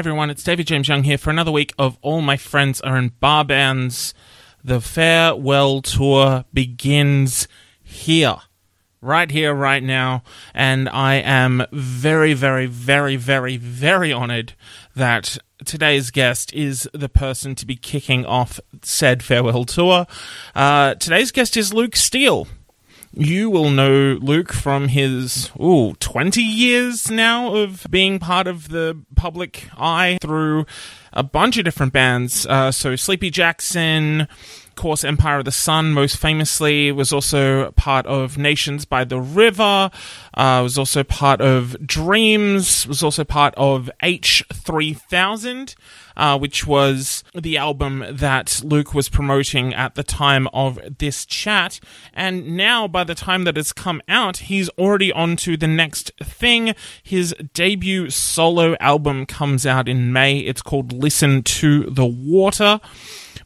everyone, it's David James Young here for another week of All My Friends Are in Bar Bands. The farewell tour begins here, right here, right now, and I am very, very, very, very, very honored that today's guest is the person to be kicking off said farewell tour. Uh, today's guest is Luke Steele. You will know Luke from his ooh, 20 years now of being part of the public eye through a bunch of different bands. Uh, so Sleepy Jackson, course, Empire of the Sun, most famously, was also part of Nations by the River, uh, was also part of Dreams, was also part of H3000 uh, which was the album that Luke was promoting at the time of this chat. And now, by the time that it's come out, he's already on to the next thing. His debut solo album comes out in May. It's called Listen to the Water.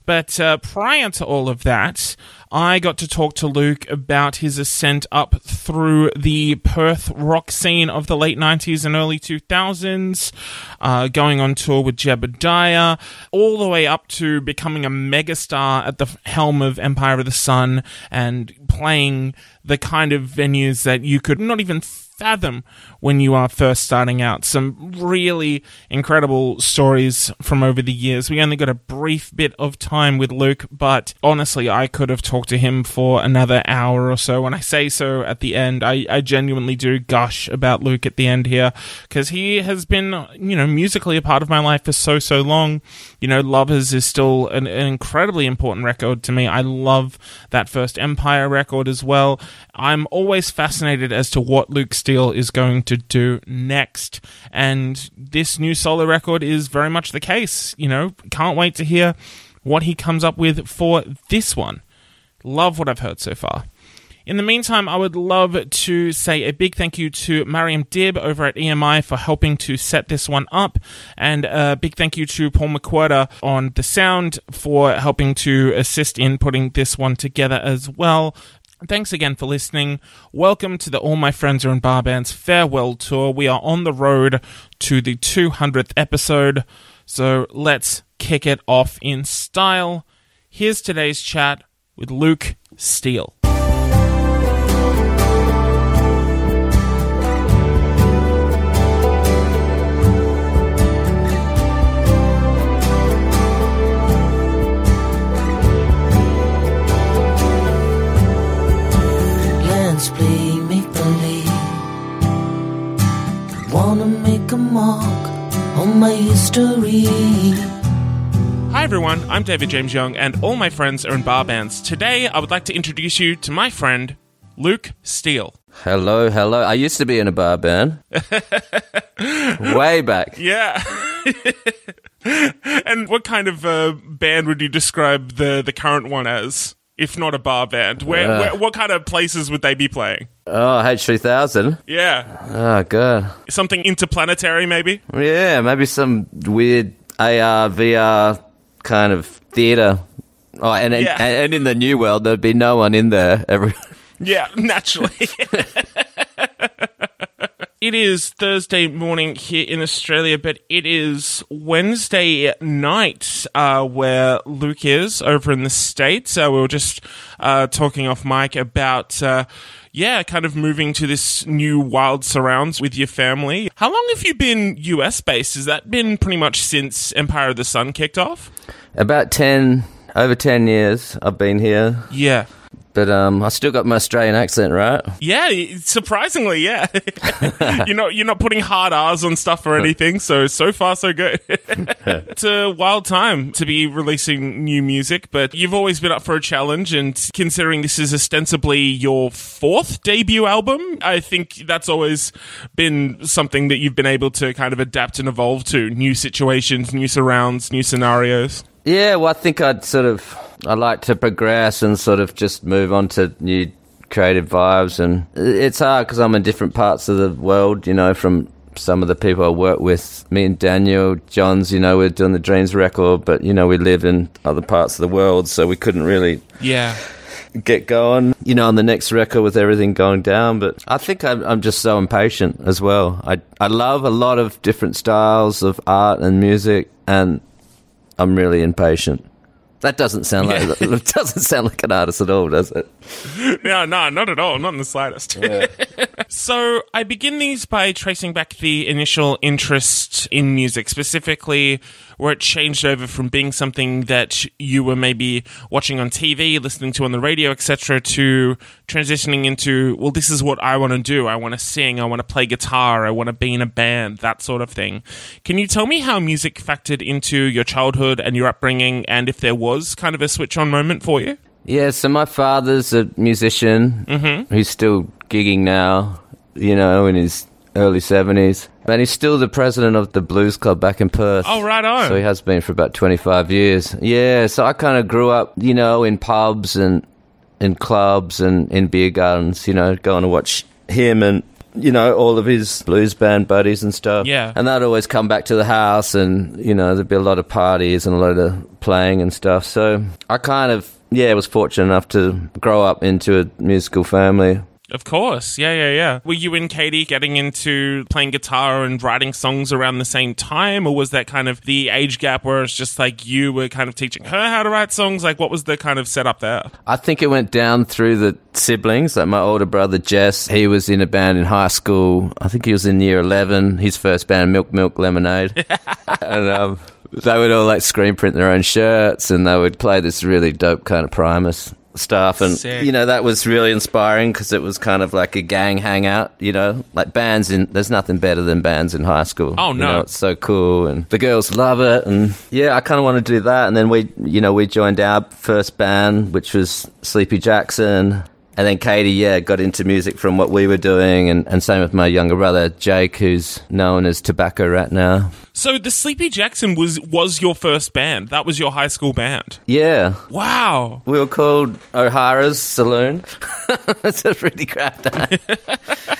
But uh, prior to all of that, I got to talk to Luke about his ascent up through the Perth rock scene of the late 90s and early 2000s, uh, going on tour with Jebediah, all the way up to becoming a megastar at the helm of Empire of the Sun and playing the kind of venues that you could not even fathom when you are first starting out. Some really incredible stories from over the years. We only got a brief bit of time with Luke, but honestly, I could have talked to him for another hour or so. When I say so at the end, I, I genuinely do gush about Luke at the end here because he has been, you know, musically a part of my life for so, so long. You know, Lovers is still an, an incredibly important record to me. I love that first Empire record as well. I'm always fascinated as to what Luke Steele is going to do next. And this new solo record is very much the case. You know, can't wait to hear what he comes up with for this one. Love what I've heard so far. In the meantime, I would love to say a big thank you to Mariam Dibb over at EMI for helping to set this one up, and a big thank you to Paul McWhirter on the sound for helping to assist in putting this one together as well. Thanks again for listening. Welcome to the All My Friends Are in Bar Bands farewell tour. We are on the road to the 200th episode, so let's kick it off in style. Here's today's chat with Luke Steele. Make a mark on my history. Hi everyone, I'm David James Young, and all my friends are in bar bands. Today, I would like to introduce you to my friend, Luke Steele. Hello, hello. I used to be in a bar band. Way back. Yeah. and what kind of uh, band would you describe the, the current one as? If not a bar band, where, Uh. where what kind of places would they be playing? Oh, H3000. Yeah, Oh, God. something interplanetary, maybe. Yeah, maybe some weird AR, VR kind of theatre. Oh, and, and, and in the new world, there'd be no one in there. Every Yeah, naturally. it is Thursday morning here in Australia, but it is Wednesday night uh, where Luke is over in the States. Uh, we were just uh, talking off mic about. Uh, yeah, kind of moving to this new wild surrounds with your family. How long have you been US based? Has that been pretty much since Empire of the Sun kicked off? About 10, over 10 years I've been here. Yeah. But um, I still got my Australian accent, right? Yeah, surprisingly, yeah. you're not you're not putting hard R's on stuff or anything, so so far so good. it's a wild time to be releasing new music, but you've always been up for a challenge and considering this is ostensibly your fourth debut album, I think that's always been something that you've been able to kind of adapt and evolve to new situations, new surrounds, new scenarios. Yeah, well, I think I'd sort of I like to progress and sort of just move on to new creative vibes, and it's hard because I'm in different parts of the world, you know, from some of the people I work with. Me and Daniel Johns, you know, we're doing the Dreams record, but you know, we live in other parts of the world, so we couldn't really Yeah. get going, you know, on the next record with everything going down. But I think I'm, I'm just so impatient as well. I, I love a lot of different styles of art and music, and I'm really impatient. That doesn't sound like it doesn't sound like an artist at all, does it? No, no, not at all. Not in the slightest. so I begin these by tracing back the initial interest in music, specifically where it changed over from being something that you were maybe watching on TV, listening to on the radio, etc., to transitioning into, well, this is what I want to do. I want to sing. I want to play guitar. I want to be in a band, that sort of thing. Can you tell me how music factored into your childhood and your upbringing, and if there was kind of a switch on moment for you? Yeah, so my father's a musician Mm-hmm. who's still gigging now, you know, in his early 70s. And he's still the president of the Blues Club back in Perth. Oh, right on. So he has been for about 25 years. Yeah, so I kind of grew up, you know, in pubs and in clubs and in beer gardens, you know, going to watch him and, you know, all of his blues band buddies and stuff. Yeah. And they'd always come back to the house and, you know, there'd be a lot of parties and a lot of playing and stuff. So I kind of, yeah, was fortunate enough to grow up into a musical family. Of course. Yeah, yeah, yeah. Were you and Katie getting into playing guitar and writing songs around the same time? Or was that kind of the age gap where it's just like you were kind of teaching her how to write songs? Like, what was the kind of setup there? I think it went down through the siblings. Like my older brother Jess, he was in a band in high school. I think he was in year eleven. His first band, Milk Milk Lemonade, and um, they would all like screen print their own shirts, and they would play this really dope kind of Primus stuff. And Sick. you know that was really inspiring because it was kind of like a gang hangout. You know, like bands in. There's nothing better than bands in high school. Oh, You no. know, it's so cool, and the girls love it. And yeah, I kind of want to do that. And then we, you know, we joined our first band, which was Sleepy Jackson. And then Katie, yeah, got into music from what we were doing, and, and same with my younger brother Jake, who's known as Tobacco Rat now. So the Sleepy Jackson was was your first band. That was your high school band. Yeah, Wow. we were called O'Hara's Saloon. That's a pretty crap name.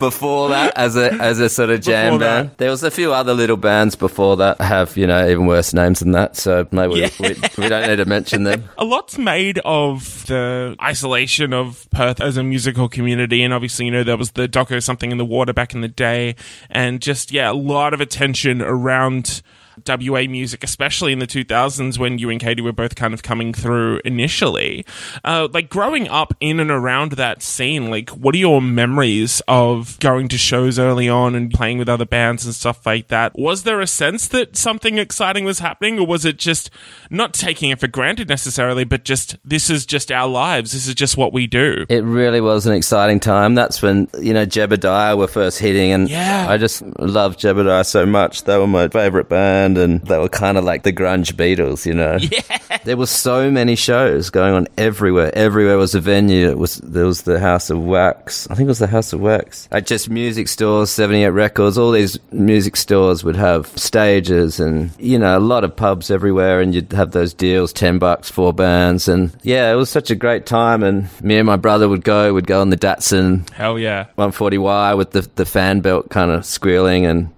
before that, as a as a sort of jam band, there was a few other little bands before that have you know even worse names than that. So maybe Yeah. we, we, we don't need to mention them. A lot's made of the isolation of Perth as a musical community, and obviously, you know, there was the doco Something in the Water back in the day, and just, yeah, a lot of attention around WA music, especially in the 2000s when you and Katie were both kind of coming through initially. Uh, like, growing up in and around that scene, like, what are your memories of going to shows early on and playing with other bands and stuff like that? Was there a sense that something exciting was happening, or was it just not taking it for granted necessarily, but just this is just our lives, this is just what we do? It really was an exciting time. That's when you know Jebediah were first hitting, and Yeah. I just loved Jebediah so much. They were my favorite band, and they were kind of like the grunge Beatles, you know. Yeah. There were so many shows going on everywhere. Everywhere was a venue. It was there was the House of Wax. I think it was the House of Wax. Like just music stores, seventy eight records. All these music stores would have stages, and you know a lot of pubs everywhere, and you'd have those deals, ten bucks, four bands, and yeah, it was such a great time. And me and my brother would go. Would go on the Datsun Hell yeah. 140Y with the the fan belt kind of squealing, and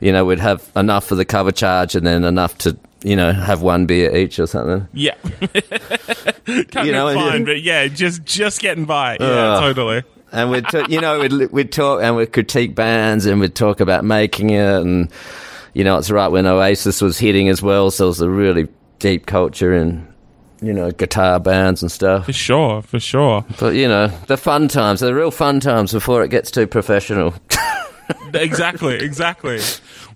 you know we'd have enough for the cover charge, and then enough to you know have one beer each or something. Yeah. kind You know, fun, you- but yeah, just just getting by. Yeah, totally. And we'd t- you know we'd we'd talk and we'd critique bands, and we'd talk about making it, and you know it's right when Oasis was hitting as well, so it was a really deep culture in you know guitar bands and stuff. For sure, for sure. But you know the fun times, the real fun times before it gets too professional. exactly, exactly.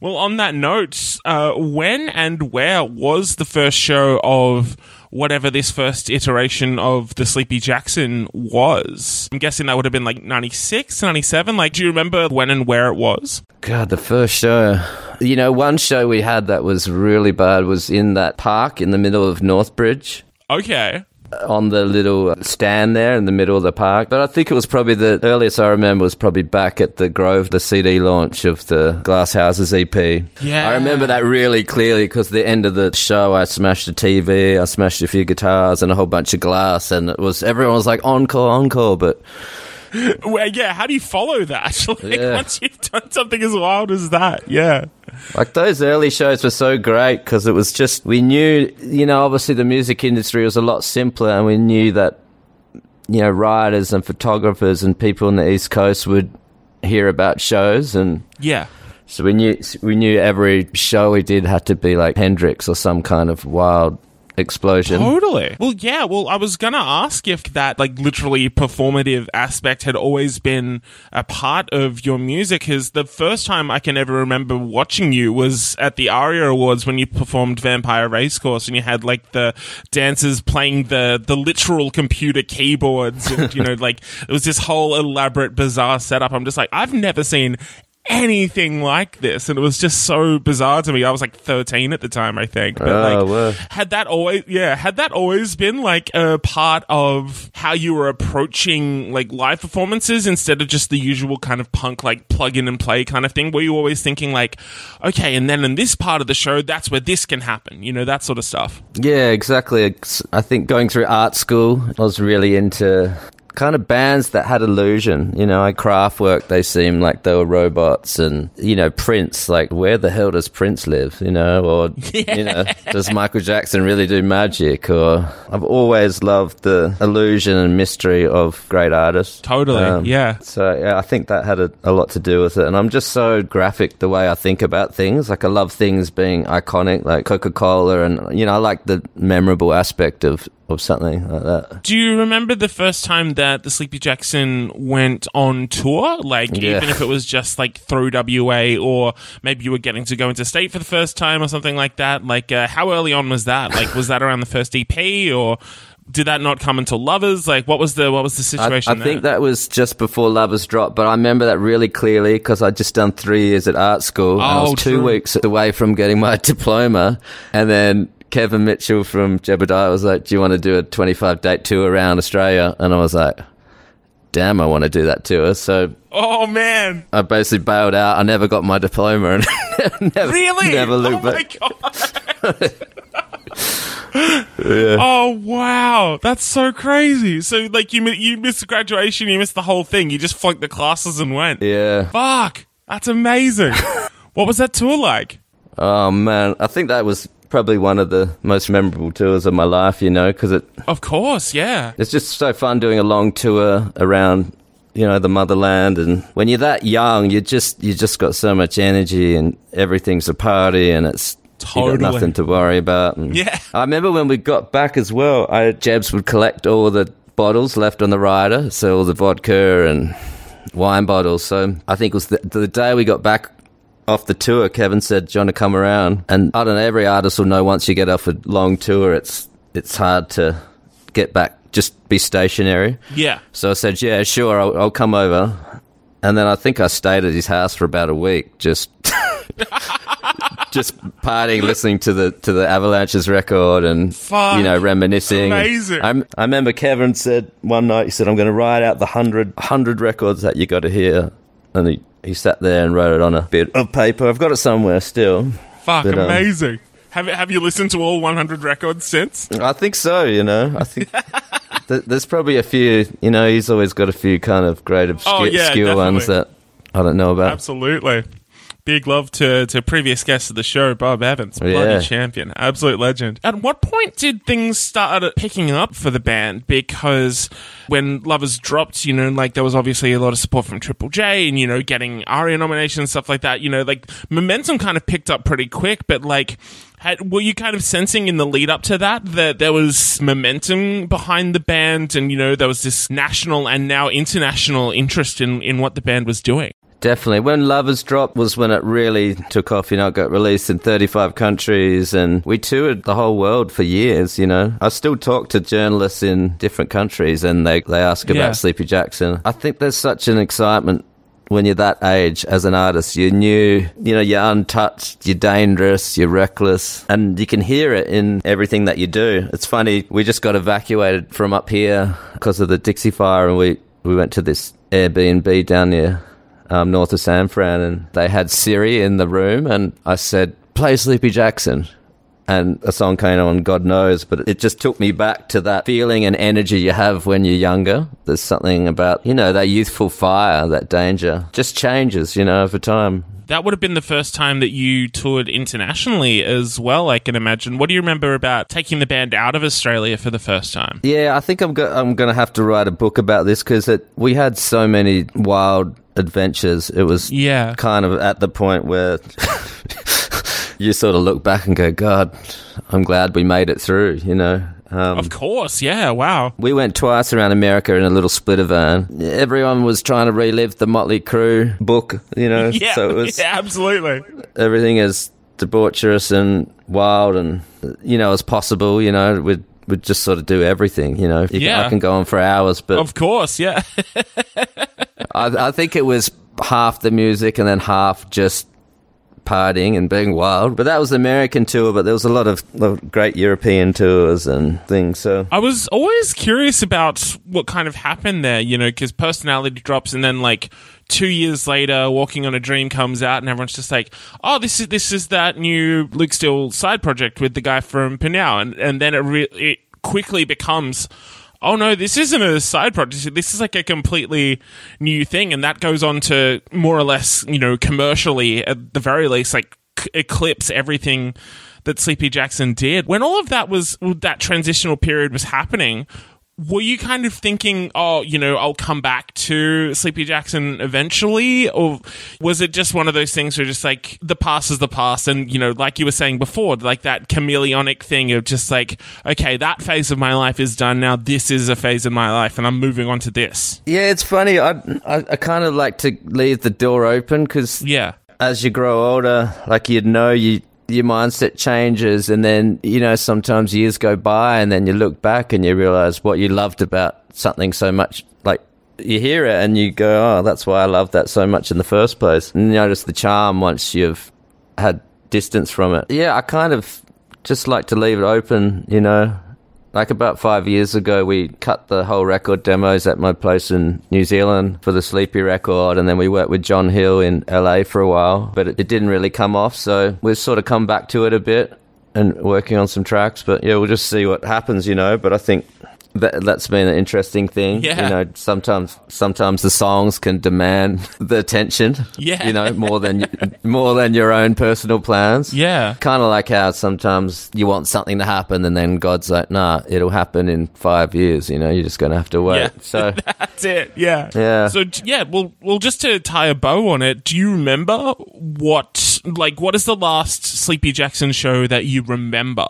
Well, on that note, uh, when and where was the first show of whatever this first iteration of the Sleepy Jackson was? I'm guessing that would have been like 96, 97. Like, do you remember when and where it was? God, the first show. You know, one show we had that was really bad was in that park in the middle of Northbridge. Okay. On the little uh, stand there in the middle of the park. But I think it was probably the earliest I remember was probably back at the Grove, the CD launch of the Glass Houses EP. Yeah. I remember that really clearly because the end of the show, I smashed a TV, I smashed a few guitars and a whole bunch of glass, and it was everyone was like encore, encore. But Well, yeah, how do you follow that? like, Yeah. once you've done something as wild as that, yeah. Like those early shows were so great because it was just we knew, you know, obviously the music industry was a lot simpler, and we knew that you know, writers and photographers and people on the East Coast would hear about shows and Yeah. so we knew we knew every show we did had to be like Hendrix or some kind of wild explosion. Totally. Well, yeah. Well, I was gonna ask if that like literally performative aspect had always been a part of your music. Because the first time I can ever remember watching you was at the ARIA Awards when you performed Vampire Racecourse, and you had like the dancers playing the the literal computer keyboards, and you know, like it was this whole elaborate, bizarre setup. I'm just like, I've never seen anything like this and it was just so bizarre to me i was like 13 at the time i think but Oh, like wow. had that always yeah had that always been like a part of how you were approaching like live performances instead of just the usual kind of punk like plug in and play kind of thing were you always thinking like okay and then in this part of the show that's where this can happen you know that sort of stuff Yeah, exactly. I think going through art school, I was really into kind of bands that had illusion. You know, like Kraftwerk, they seemed like they were robots, and you know, Prince. Like, where the hell does Prince live? You know, or you know, does Michael Jackson really do magic? Or I've always loved the illusion and mystery of great artists. Totally, um, yeah. So yeah, I think that had a, a lot to do with it. And I'm just so graphic the way I think about things. Like I love things being iconic, like Coca Cola, and you know, I like the memorable aspect of of something like that. Do you remember the first time that the Sleepy Jackson went on tour? Like, Yeah. even if it was just like through WA, or maybe you were getting to go into state for the first time, or something like that. Like, uh, how early on was that? Like, was that around the first EP, or did that not come until Lovers? Like, what was the what was the situation? I there? think that was just before Lovers dropped, but I remember that really clearly because I'd just done three years at art school. and I Oh, was two true. weeks away from getting my diploma, and then Kevin Mitchell from Jebediah was like, "Do you want to do a 25 date tour around Australia?" And I was like, "Damn, I want to do that tour." So Oh man, I basically bailed out. I never got my diploma and never, really? never oh looked my back. god. Oh wow, that's so crazy! So like you you missed graduation, you missed the whole thing. You just flunked the classes and went. Yeah. Fuck, that's amazing. what was that tour like? Oh man, I think that was probably one of the most memorable tours of my life. You know, because it Of course, yeah. it's just so fun doing a long tour around. You know the motherland, and when you're that young, you just you just got so much energy, and everything's a party, and it's you Totally. got nothing to worry about. And Yeah. I remember when we got back as well. I Jebs would collect all the bottles left on the rider, so all the vodka and wine bottles. So I think it was the, the day we got back off the tour. Kevin said, "Do you want to come around?" And I don't know. Every artist will know once you get off a long tour, it's it's hard to get back. Just be stationary. Yeah. So I said, "Yeah, sure, I'll, I'll come over." And then I think I stayed at his house for about a week, just just partying, listening to the to the Avalanches record, and Fuck. you know, reminiscing. Amazing. I, I remember Kevin said one night, he said, "I'm going to write out the hundred hundred records that you got to hear," and he he sat there and wrote it on a bit of paper. I've got it somewhere still. Fuck, But, um, amazing. Have have you listened to all 100 records since? I think so. You know, I think. th- There's probably a few, you know, he's always got a few kind of great obscure, Oh, yeah, ones that I don't know about. Absolutely. Big love to, to previous guests of the show, Bob Evans, oh, bloody Yeah. champion, absolute legend. At what point did things start picking up for the band? Because when Lovers dropped, you know, like there was obviously a lot of support from Triple J and, you know, getting ARIA nominations and stuff like that, you know, like momentum kind of picked up pretty quick, but like, had, were you kind of sensing in the lead up to that that there was momentum behind the band and, you know, there was this national and now international interest in, in what the band was doing? Definitely. When Lovers Drop was when it really took off, you know, it got released in 35 countries and we toured the whole world for years, you know. I still talk to journalists in different countries and they, they ask about Yeah. Sleepy Jackson. I think there's such an excitement when you're that age as an artist. You're new, you know, you're untouched, you're dangerous, you're reckless, and you can hear it in everything that you do. It's funny, we just got evacuated from up here because of the Dixie fire and we, we went to this Airbnb down near um, north of San Fran, and they had Siri in the room, and I said, "Play Sleepy Jackson." And a song came on, God knows, but it just took me back to that feeling and energy you have when you're younger. There's something about, you know, that youthful fire, that danger. Just changes, you know, over time. That would have been the first time that you toured internationally as well, I can imagine. What do you remember about taking the band out of Australia for the first time? Yeah, I think I'm go- I'm going to have to write a book about this because we had so many wild adventures. It was Yeah. kind of at the point where you sort of look back and go, God, I'm glad we made it through. You know. Um, Of course, yeah, wow. we went twice around America in a little splitter van. Everyone was trying to relive the Motley Crue book, you know. Yeah, So it was yeah, absolutely. everything is debaucherous and wild and you know as possible. You know, we'd we'd just sort of do everything. You know, You can- Yeah. I can go on for hours, but Of course, yeah. I, I think it was half the music and then half just partying and being wild. But that was the American tour. But there was a lot of, of great European tours and things. So I was always curious about what kind of happened there, you know, because personality drops, and then like two years later, Walking on a Dream comes out, and everyone's just like, "Oh, this is this is that new Luke Steele side project with the guy from Pnau," and and then it re- it quickly becomes. Oh no, this isn't a side project. This is like a completely new thing, and that goes on to more or less, you know, commercially at the very least, like c- eclipse everything that Sleepy Jackson did. When all of that was that transitional period was happening, were you kind of thinking, oh, you know, I'll come back to Sleepy Jackson eventually? Or was it just one of those things where just like the past is the past? And, you know, like you were saying before, like that chameleonic thing of just like, okay, that phase of my life is done. Now this is a phase of my life and I'm moving on to this. yeah, it's funny. I I, I kind of like to leave the door open because Yeah. as you grow older, like you'd know you your mindset changes and then you know sometimes years go by and then you look back and you realize what you loved about something so much like you hear it and you go oh that's why I loved that so much in the first place. And you notice the charm once you've had distance from it. Yeah I kind of just like to leave it open you know like about five years ago, we cut the whole record demos at my place in New Zealand for the Sleepy record, and then we worked with John Hill in LA for a while, but it, it didn't really come off. So we've sort of come back to it a bit and working on some tracks. But yeah, we'll just see what happens, you know. But I think that that's been an interesting thing. Yeah. You know, sometimes sometimes the songs can demand the attention. Yeah. You know, more than more than your own personal plans. Yeah. Kind of like how sometimes you want something to happen and then God's like, nah, it'll happen in five years. You know, you're just going to have to wait. Yeah. So, That's it. Yeah. Yeah. So yeah, well, well, just to tie a bow on it, do you remember what, like, what is the last Sleepy Jackson show that you remember?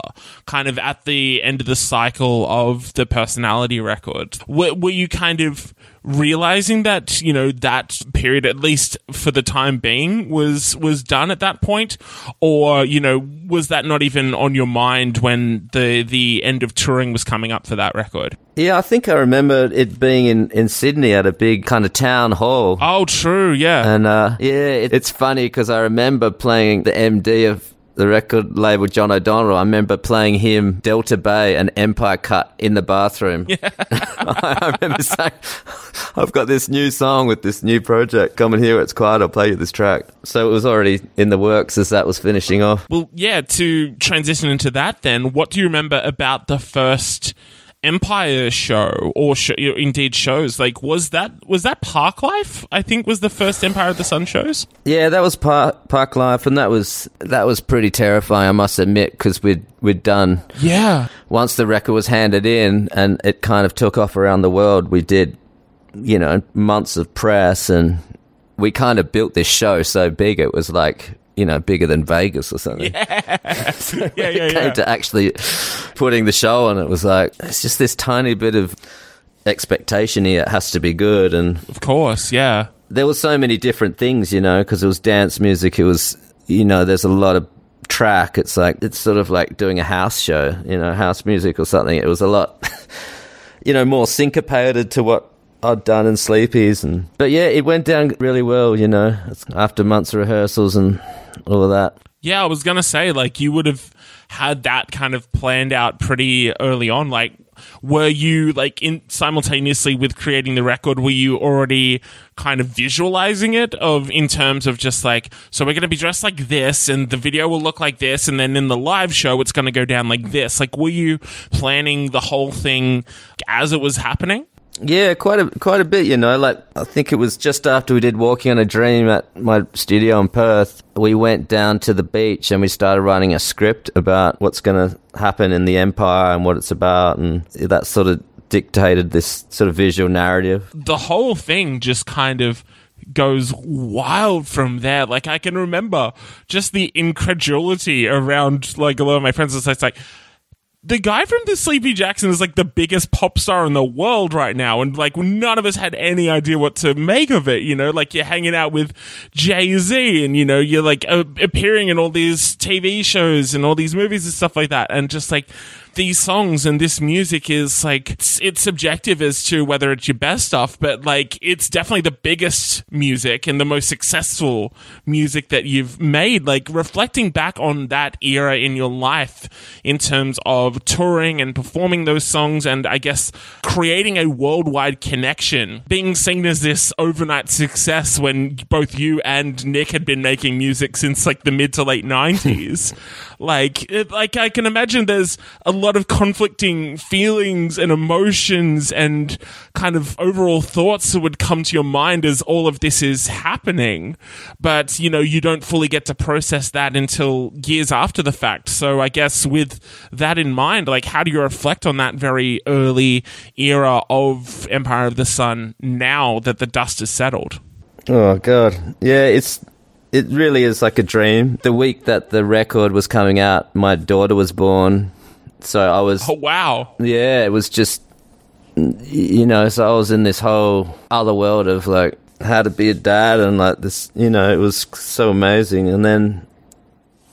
Kind of at the end of the cycle of the personality record, were, were you kind of realizing that you know that period, at least for the time being, was was done at that point, or you know, was that not even on your mind when the the end of touring was coming up for that record? yeah, I think I remember it being in, in Sydney at a big kind of town hall. Oh, true. Yeah. And uh, yeah, it, it's funny because I remember playing the MD of the record label, John O'Donnell. I remember playing him Delta Bay and Empire Cut in the bathroom. I remember saying, I've got this new song with this new project. Come and hear it. It's quiet. I'll play you this track. So it was already in the works as that was finishing off. Well, yeah, to transition into that then, what do you remember about the first Empire show or sh- indeed shows? Like was that was that Parklife? I think was the first Empire of the Sun shows. Yeah, that was Park, Parklife, and that was that was pretty terrifying. I must admit, because we'd we'd done Yeah. once the record was handed in and it kind of took off around the world, we did, you know, months of press and we kind of built this show so big it was like, you know, bigger than Vegas or something. Yeah, yeah, it came yeah. to actually putting the show on, it was like, it's just this tiny bit of expectation here. It has to be good. And Of course, yeah. there was so many different things, you know, because it was dance music. It was, you know, there's a lot of track. It's like it's sort of like doing a house show, you know, house music or something. It was a lot, you know, more syncopated to what I'd done in Sleepies, and but yeah, it went down really well, you know, after months of rehearsals and all of that. Yeah, I was gonna say like you would have had that kind of planned out pretty early on. Like, were you like in simultaneously with creating the record? Were you already kind of visualizing it of in terms of just like so we're gonna be dressed like this, and the video will look like this, and then in the live show it's gonna go down like this. Like, were you planning the whole thing as it was happening? Yeah, quite a quite a bit, you know. Like I think it was just after we did Walking on a Dream at my studio in Perth. We went down to the beach and we started writing a script about what's going to happen in the empire and what it's about, and that sort of dictated this sort of visual narrative. The whole thing just kind of goes wild from there. Like I can remember just the incredulity around like a lot of my friends. It's like the guy from the Sleepy Jackson is like the biggest pop star in the world right now, and like none of us had any idea what to make of it. You know, like you're hanging out with Jay Z, and you know you're like uh, appearing in all these TV shows and all these movies and stuff like that, and just like these songs and this music is like it's, it's subjective as to whether it's your best stuff, but like it's definitely the biggest music and the most successful music that you've made. Like reflecting back on that era in your life in terms of touring and performing those songs, and I guess creating a worldwide connection, being seen as this overnight success when both you and Nick had been making music since like the mid to late nineties. like, it, like I can imagine there's a lot of conflicting feelings and emotions and kind of overall thoughts that would come to your mind as all of this is happening. But, you know, you don't fully get to process that until years after the fact. So I guess with that in mind, like, how do you reflect on that very early era of Empire of the Sun now that the dust has settled? Oh god, yeah, it's it really is like a dream. The week that the record was coming out, my daughter was born. So I was. Oh, wow. Yeah, it was just. You know, so I was in this whole other world of like how to be a dad and like this, you know, it was so amazing. And then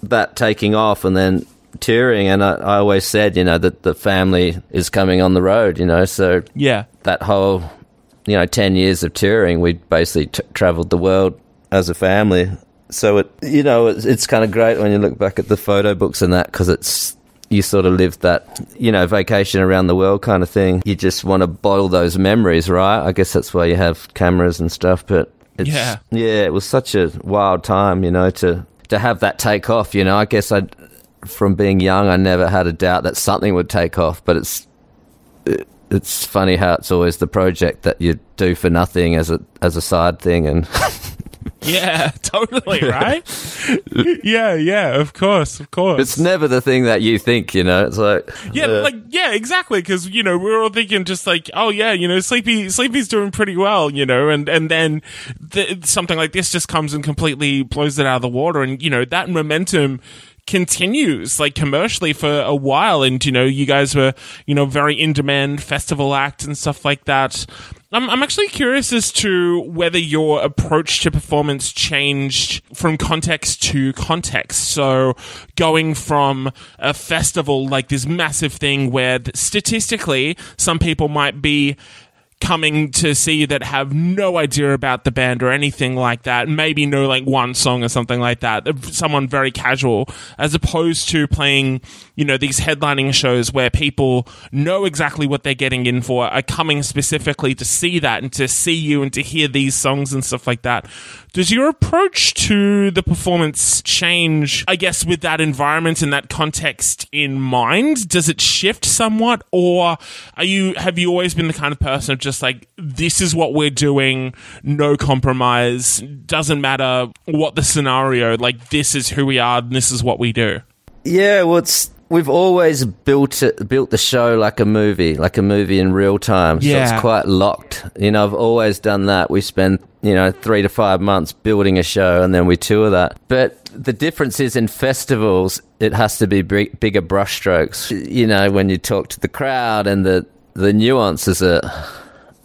that taking off and then touring. And I, I always said, you know, that the family is coming on the road, you know, so. Yeah. That whole, you know, 10 years of touring, we basically t- traveled the world as a family so it you know it's, it's kind of great when you look back at the photo books and that because it's you sort of live that you know vacation around the world kind of thing you just want to bottle those memories right i guess that's why you have cameras and stuff but it's, Yeah. yeah it was such a wild time you know to to have that take off you know i guess i from being young i never had a doubt that something would take off but it's it, it's funny how it's always the project that you do for nothing as a as a side thing and Yeah, totally, right? yeah, yeah, of course, of course. It's never the thing that you think, you know. It's like Yeah, uh, like yeah, exactly. Because you know we're all thinking just like, oh yeah, you know, Sleepy Sleepy's doing pretty well, you know, and and then th- something like this just comes and completely blows it out of the water, and you know that momentum continues like commercially for a while and you know you guys were you know very in demand festival act and stuff like that I'm, I'm actually curious as to whether your approach to performance changed from context to context. So, going from a festival like this massive thing where statistically some people might be coming to see you that have no idea about the band or anything like that, maybe know like one song or something like that, someone very casual, as opposed to playing, you know, these headlining shows where people know exactly what they're getting in for, are coming specifically to see that and to see you and to hear these songs and stuff like that. Does your approach to the performance change, I guess, with that environment and that context in mind? Does it shift somewhat, or are you have you always been the kind of person of just like this is what we're doing, no compromise, doesn't matter what the scenario, like this is who we are, and this is what we do. Yeah, well, it's we've always built it, built the show like a movie, like a movie in real time. So Yeah. it's quite locked. You know, I've always done that. We spend you know three to five months building a show, and then we tour that. But the difference is in festivals, it has to be big, bigger brushstrokes. You know, when you talk to the crowd, and the the nuances are.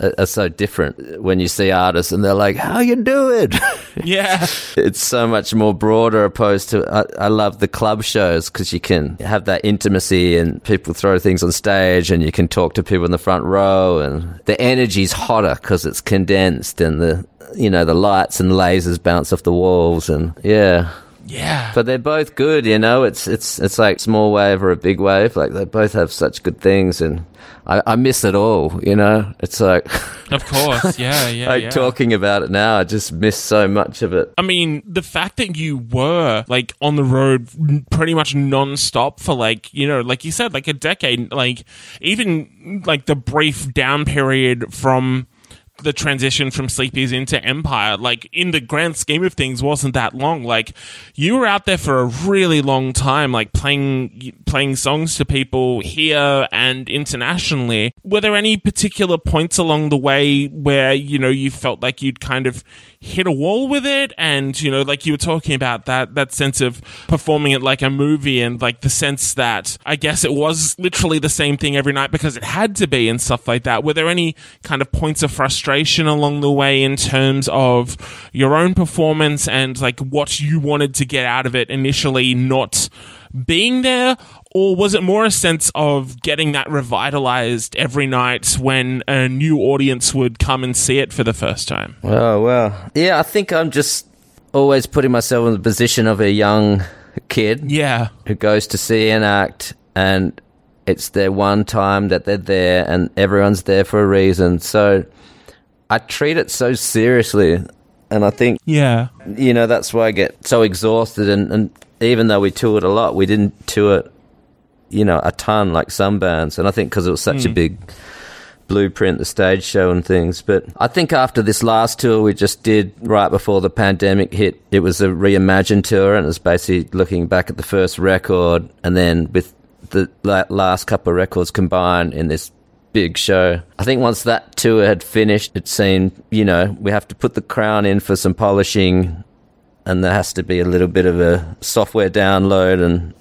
Are so different when you see artists and they're like, "How you doing?" Yeah, it's so much more broader opposed to I, I love the club shows because you can have that intimacy and people throw things on stage and you can talk to people in the front row and the energy's hotter because it's condensed and the you know the lights and lasers bounce off the walls and yeah Yeah. But they're both good, you know. It's it's it's like small wave or a big wave. Like they both have such good things, and I, I miss it all. You know, it's like of course, yeah, yeah. like yeah. talking about it now. I just miss so much of it. I mean, the fact that you were like on the road pretty much non-stop for like, you know, like you said, like a decade, like even like the brief down period from the transition from Sleepy's into Empire, like in the grand scheme of things, wasn't that long. Like you were out there for a really long time, like playing playing songs to people here and internationally. Were there any particular points along the way where you know you felt like you'd kind of hit a wall with it, and you know, like you were talking about that that sense of performing it like a movie, and like the sense that I guess it was literally the same thing every night because it had to be and stuff like that. Were there any kind of points of frustration? along the way in terms of your own performance and like what you wanted to get out of it initially not being there or was it more a sense of getting that revitalized every night when a new audience would come and see it for the first time Oh well, yeah. I think I'm just always putting myself in the position of a young kid yeah who goes to see an act and it's their one time that they're there and everyone's there for a reason. So I treat it so seriously. And I think, yeah you know, that's why I get so exhausted. And, and even though we toured a lot, we didn't tour, you know, a ton like some bands. And I think because it was such a hmm. big blueprint, the stage show and things. But I think after this last tour we just did right before the pandemic hit, it was a reimagined tour and it was basically looking back at the first record and then with the last couple of records combined in this big show. I think once that tour had finished, it seemed, you know, we have to put the crown in for some polishing and there has to be a little bit of a software download and,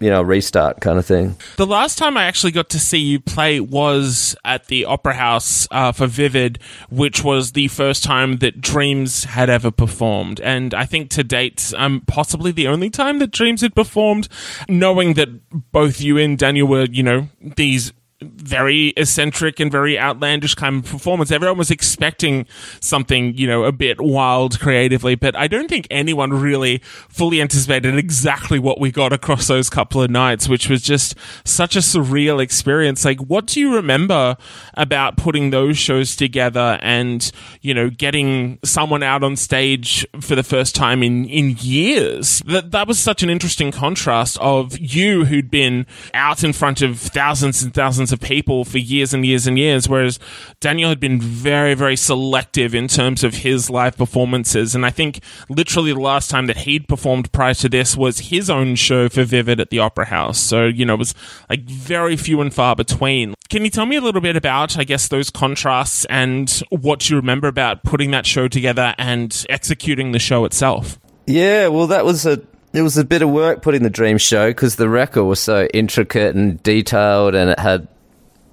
you know, restart kind of thing. The last time I actually got to see you play was at the Opera House uh, for Vivid, which was the first time that Dreams had ever performed. And I think to date, um, possibly the only time that Dreams had performed, knowing that both you and Daniel were, you know, these very eccentric and very outlandish kind of performance. Everyone was expecting something, you know, a bit wild creatively, but I don't think anyone really fully anticipated exactly what we got across those couple of nights, which was just such a surreal experience. Like, what do you remember about putting those shows together and, you know, getting someone out on stage for the first time in, in years? That, that was such an interesting contrast of you who'd been out in front of thousands and thousands of people for years and years and years, whereas Daniel had been very, very selective in terms of his live performances. And I think literally the last time that he'd performed prior to this was his own show for Vivid at the Opera House. So, you know, it was like very few and far between. Can you tell me a little bit about, I guess, those contrasts and what you remember about putting that show together and executing the show itself? Yeah, well, that was a it was a bit of work putting the dream show because the record was so intricate and detailed, and it had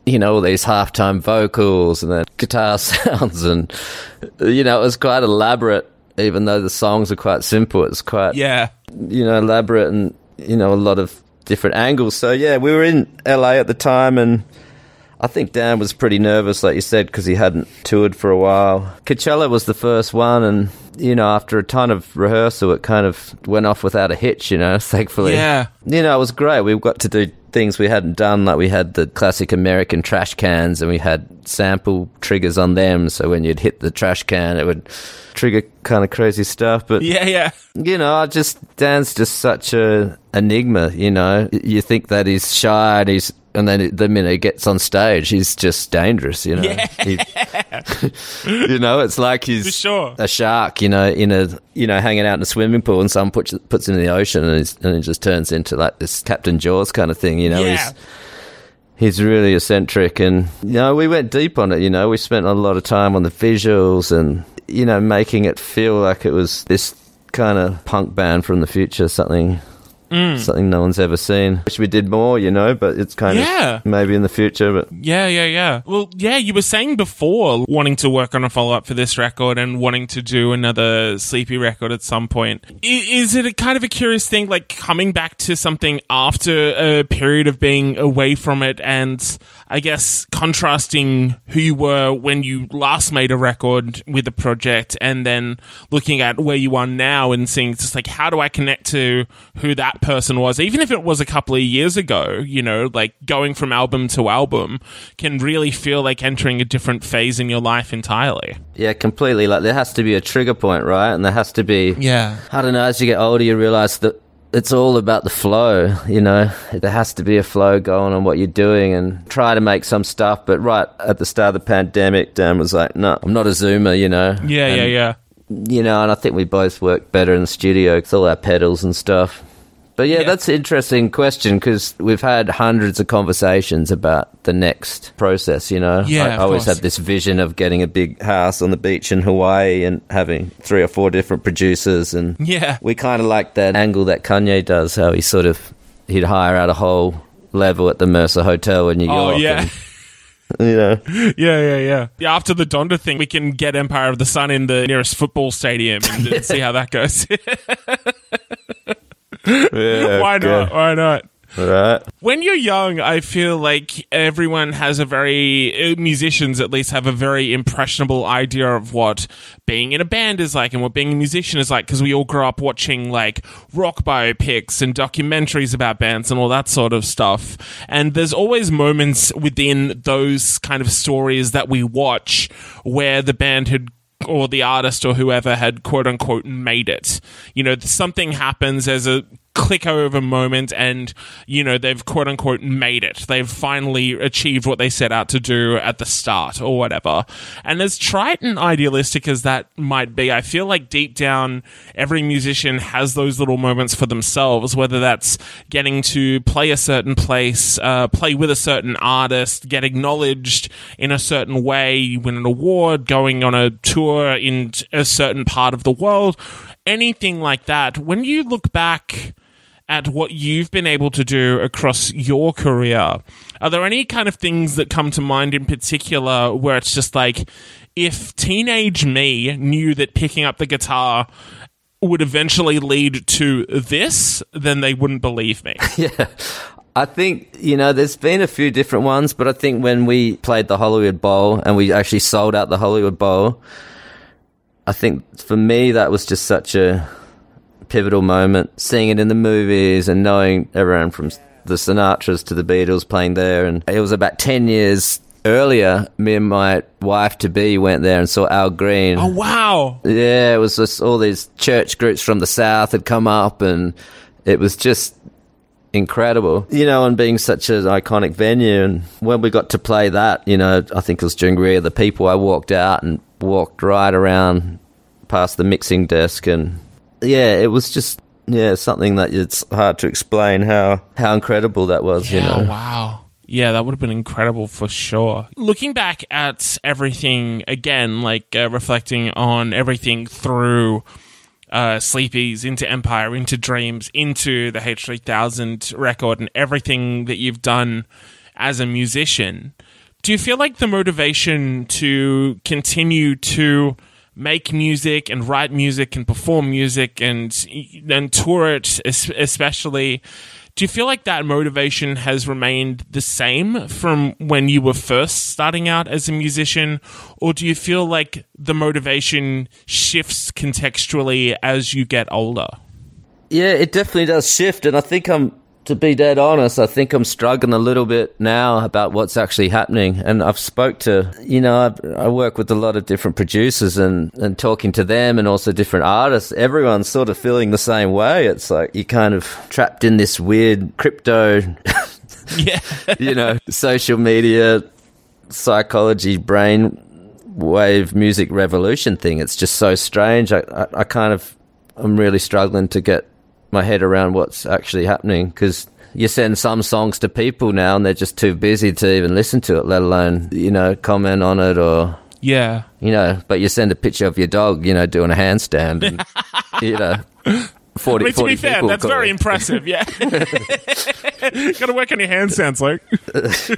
you know all these halftime vocals and then guitar sounds, and you know it was quite elaborate. Even though the songs are quite simple, it's quite Yeah. you know elaborate and you know a lot of different angles. So yeah, we were in LA at the time, and I think Dan was pretty nervous, like you said, because he hadn't toured for a while. Coachella was the first one, and you know after a ton of rehearsal, it kind of went off without a hitch. You know, thankfully. Yeah. You know, it was great. We got to do things we hadn't done, like we had the classic American trash cans, and we had sample triggers on them. So when you'd hit the trash can, it would trigger kind of crazy stuff. But Yeah, yeah. you know, I just Dan's just such a enigma. You know, you think that he's shy and he's, and then the minute he gets on stage, he's just dangerous. You know, He- you know, it's like he's sure. a shark. You know, in a you know hanging out in a swimming pool, and someone puts puts him in the ocean, and, he's, and it just turns into like this Captain Jaws kind of thing. You know, Yeah. he's he's really eccentric and you know we went deep on it you know we spent a lot of time on the visuals and you know making it feel like it was this kind of punk band from the future something Mm. something no one's ever seen. Wish we did more, you know, but it's kind Yeah. of maybe in the future. But Yeah, yeah, yeah. Well, yeah, you were saying before wanting to work on a follow up for this record and wanting to do another Sleepy record at some point. I- Is it a kind of a curious thing, like coming back to something after a period of being away from it and I guess contrasting who you were when you last made a record with the project and then looking at where you are now and seeing just like how do I connect to who that person was, even if it was a couple of years ago, you know, like going from album to album can really feel like entering a different phase in your life entirely. yeah, completely. Like there has to be a trigger point, right? And there has to be. Yeah. I don't know. As you get older, you realize that it's all about the flow. You know, there has to be a flow going on what you're doing, and try to make some stuff. But right at the start of the pandemic, Dan was like, "No, I'm not a zoomer." You know. Yeah, And, yeah, yeah. You know, and I think we both work better in the studio. It's all our pedals and stuff. But yeah, Yeah. that's an interesting question because we've had hundreds of conversations about the next process. You know, Yeah, I, I always course. had this vision of getting a big house on the beach in Hawaii and having three or four different producers, and Yeah. we kind of like that angle that Kanye does. How he sort of he'd hire out a whole level at the Mercer Hotel in New York. Oh, yeah. and, you know, Yeah, yeah, yeah. Yeah, after the Donda thing, we can get Empire of the Sun in the nearest football stadium and uh, see how that goes. yeah, Why not? Why not? Right. When you're young, I feel like everyone has a very, uh, musicians at least have a very impressionable idea of what being in a band is like and what being a musician is like because we all grow up watching like rock biopics and documentaries about bands and all that sort of stuff. And there's always moments within those kind of stories that we watch where the band had or the artist or whoever had quote unquote made it. You know, something happens, as a click over moment and you know they've quote unquote made it. They've finally achieved what they set out to do at the start or whatever. And as trite and idealistic as that might be i feel like deep down every musician has those little moments for themselves whether that's getting to play a certain place uh, play with a certain artist get acknowledged in a certain way win an award going on a tour in a certain part of the world anything like that. When you look back at what you've been able to do across your career, are there any kind of things that come to mind in particular where it's just like, if teenage me knew that picking up the guitar would eventually lead to this, then they wouldn't believe me. Yeah. I think, you know, there's been a few different ones, but I think when we played the Hollywood Bowl and we actually sold out the Hollywood Bowl, I think for me that was just such a pivotal moment. Seeing it in the movies and knowing everyone from the Sinatras to the Beatles playing there. And it was about 10 years earlier, me and my wife to be went there and saw Al Green. oh, wow. Yeah, it was just all these church groups from the south had come up, and it was just incredible. You know, and being such an iconic venue, and when we got to play that, you know, I think it was during We Are the People, I walked out and walked right around past the mixing desk, and yeah, it was just yeah something that it's hard to explain how how incredible that was. Yeah, you know, wow. Yeah, that would have been incredible for sure. Looking back at everything again, like uh, reflecting on everything through uh, Sleepies into Empire, into Dreams, into the H3000 record, and everything that you've done as a musician, do you feel like the motivation to continue to make music and write music and perform music and and tour it especially do you feel like that motivation has remained the same from when you were first starting out as a musician? Or do you feel like the motivation shifts contextually as you get older? Yeah, it definitely does shift, and I think I'm to be dead honest. I think I'm struggling a little bit now about what's actually happening. And I've spoke to, you know, I've, I work with a lot of different producers and and talking to them, and also different artists. Everyone's sort of feeling the same way. It's like you're kind of trapped in this weird crypto, yeah you know, social media, psychology, brain wave music revolution thing. It's just so strange. I, I, I kind of, I'm really struggling to get my head around what's actually happening because you send some songs to people now and they're just too busy to even listen to it, let alone, you know, comment on it or, yeah. you know, but you send a picture of your dog, you know, doing a handstand and, you know, 40, I mean, to 40 be fair, that's call very it. impressive. Yeah, got to work on your hand sounds, like.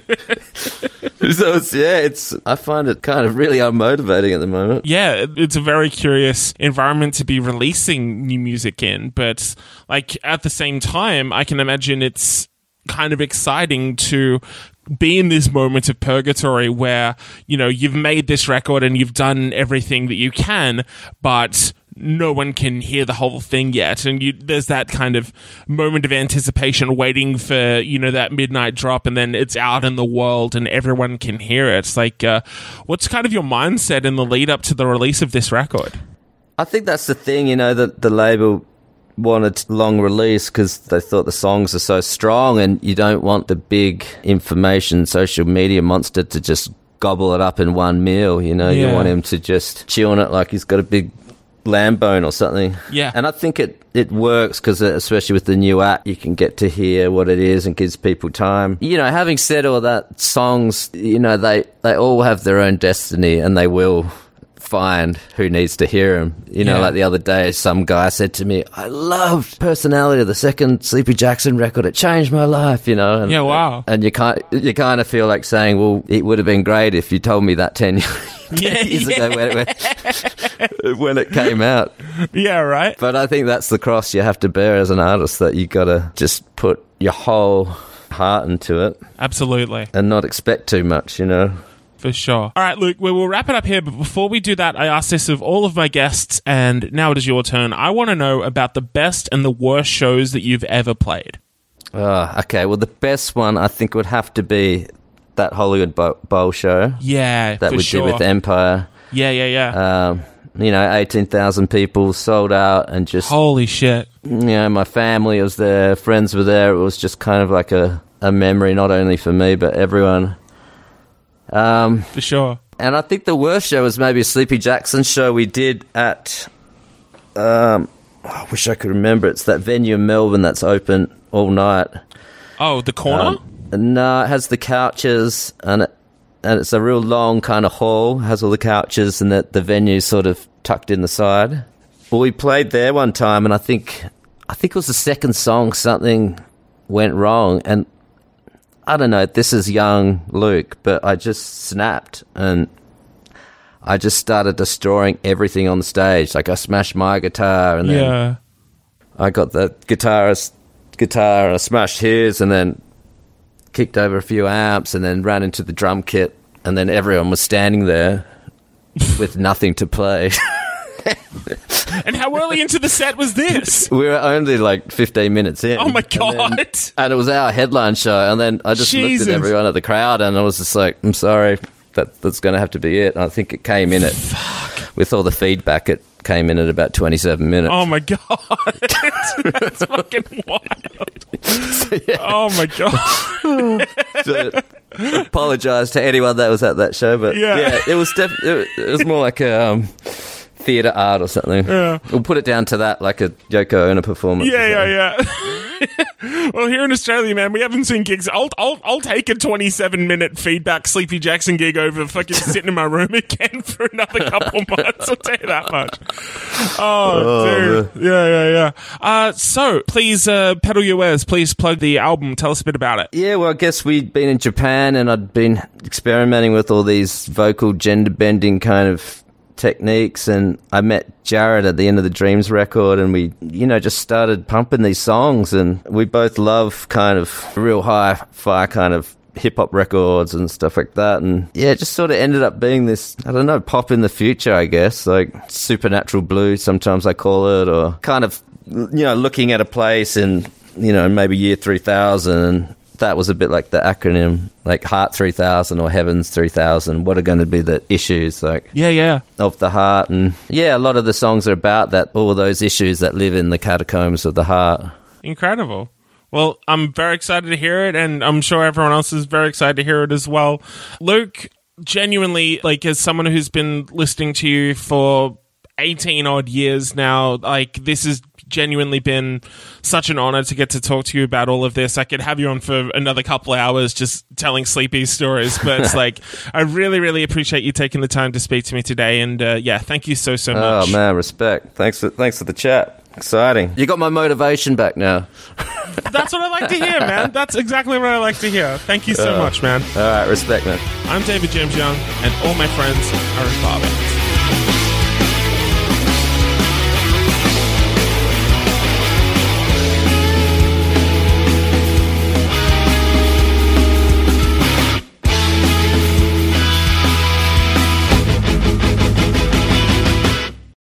So it's, yeah, it's. I find it kind of really unmotivating at the moment. yeah, it's a very curious environment to be releasing new music in, but like at the same time, I can imagine it's kind of exciting to be in this moment of purgatory where, you know, you've made this record and you've done everything that you can, but no one can hear the whole thing yet and you there's that kind of moment of anticipation waiting for you know that midnight drop and then it's out in the world and everyone can hear it it's like uh, what's kind of your mindset in the lead up to the release of this record I think that's the thing, you know, that the label wanted long release because they thought the songs are so strong, and you don't want the big information social media monster to just gobble it up in one meal. You know, Yeah. you want him to just chew on it like he's got a big lamb bone or something. Yeah. and I think it it works because uh, especially with the new app, you can get to hear what it is and gives people time. You know, having said all that, songs, you know, they they all have their own destiny, and they will find who needs to hear them. You know, Yeah. like the other day, some guy said to me, "I loved Personality, of the second Sleepy Jackson record. It changed my life." You know, and, Yeah, wow. And you can't, you kind of feel like saying, "Well, it would have been great if you told me that ten Yeah, years yeah. ago when it, when it came out." yeah right But I think that's the cross you have to bear as an artist that you got to just put your whole heart into it absolutely and not expect too much. You know. For sure. All right, Luke, we will wrap it up here. But before we do that, I ask this of all of my guests, and now it is your turn. I want to know about the best and the worst shows that you've ever played. Oh, okay. Well, the best one I think would have to be that Hollywood Bowl, show Yeah, that we sure. did with Empire. yeah, yeah, yeah. Um, you know, eighteen thousand people sold out, and just Holy shit. you know, my family was there, friends were there. It was just kind of like a a memory, not only for me but everyone. Um, For sure. and I think the worst show was maybe a Sleepy Jackson show we did at. Um, I wish I could remember. It's that venue in Melbourne that's open all night. Oh, the corner? Um, no, it has the couches and it, and it's a real long kind of hall. Has all the couches and that the venue's sort of tucked in the side. Well, we played there one time, and I think I think it was the second song. Something went wrong, and I don't know. This is young Luke, but I just snapped and. I just started destroying everything on the stage. Like I smashed my guitar, and then yeah. I got the guitarist guitar and I smashed his and then kicked over a few amps and then ran into the drum kit and then everyone was standing there with nothing to play. And how early into the set was this? we were only like 15 minutes in. Oh my And then- god. And, it was our headline show and then I just Jesus. looked at everyone at the crowd and I was just like, I'm sorry, that that's going to have to be it. And I think it came in at with all the feedback it came in at about 27 minutes. Oh my god. That's fucking wild. Oh my god. to apologize to anyone that was at that show, but Yeah. yeah, it was def- it, it was more like a um, theater art or something. Yeah. We'll put it down to that, like a Yoko Ono performance. Yeah, yeah, yeah. well, here in Australia, man, we haven't seen gigs. I'll, I'll, I'll take a 27 minute feedback Sleepy Jackson gig over fucking sitting in my room again for another couple of months. I'll tell you that much. Oh, dude. Yeah, yeah, yeah. Uh, so, please, uh, pedal your wares. Please plug the album. Tell us a bit about it. Yeah, well, I guess we'd been in Japan and I'd been experimenting with all these vocal gender bending kind of techniques. And I met Jarrad at the end of the Dreams record and we, you know, just started pumping these songs. And we both love kind of real high fi kind of hip hop records and stuff like that. And yeah, it just sort of ended up being this, I don't know, pop in the future, I guess, like supernatural blue, sometimes I call it, or kind of, you know, looking at a place in, you know, maybe year 3000 and that was a bit like the acronym, like Heart 3000 or Heavens 3000. What are going to be the issues, like Yeah, yeah. of the heart? And yeah, a lot of the songs are about that, all those issues that live in the catacombs of the heart. Incredible. Well, I'm very excited to hear it, and I'm sure everyone else is very excited to hear it as well. Luke, genuinely, like, as someone who's been listening to you for 18 odd years now, like, this has genuinely been such an honor to get to talk to you about all of this. I could have you on for another couple of hours just telling sleepy stories, but it's like, I really, really appreciate you taking the time to speak to me today, and uh, yeah, thank you so, so much. Oh man, respect. Thanks for thanks for the chat. Exciting. You got my motivation back now. That's what I like to hear, man. That's exactly what I like to hear. Thank you so Uh. much, man. All right, respect, man. I'm David James Young, and all my friends are in bar bands.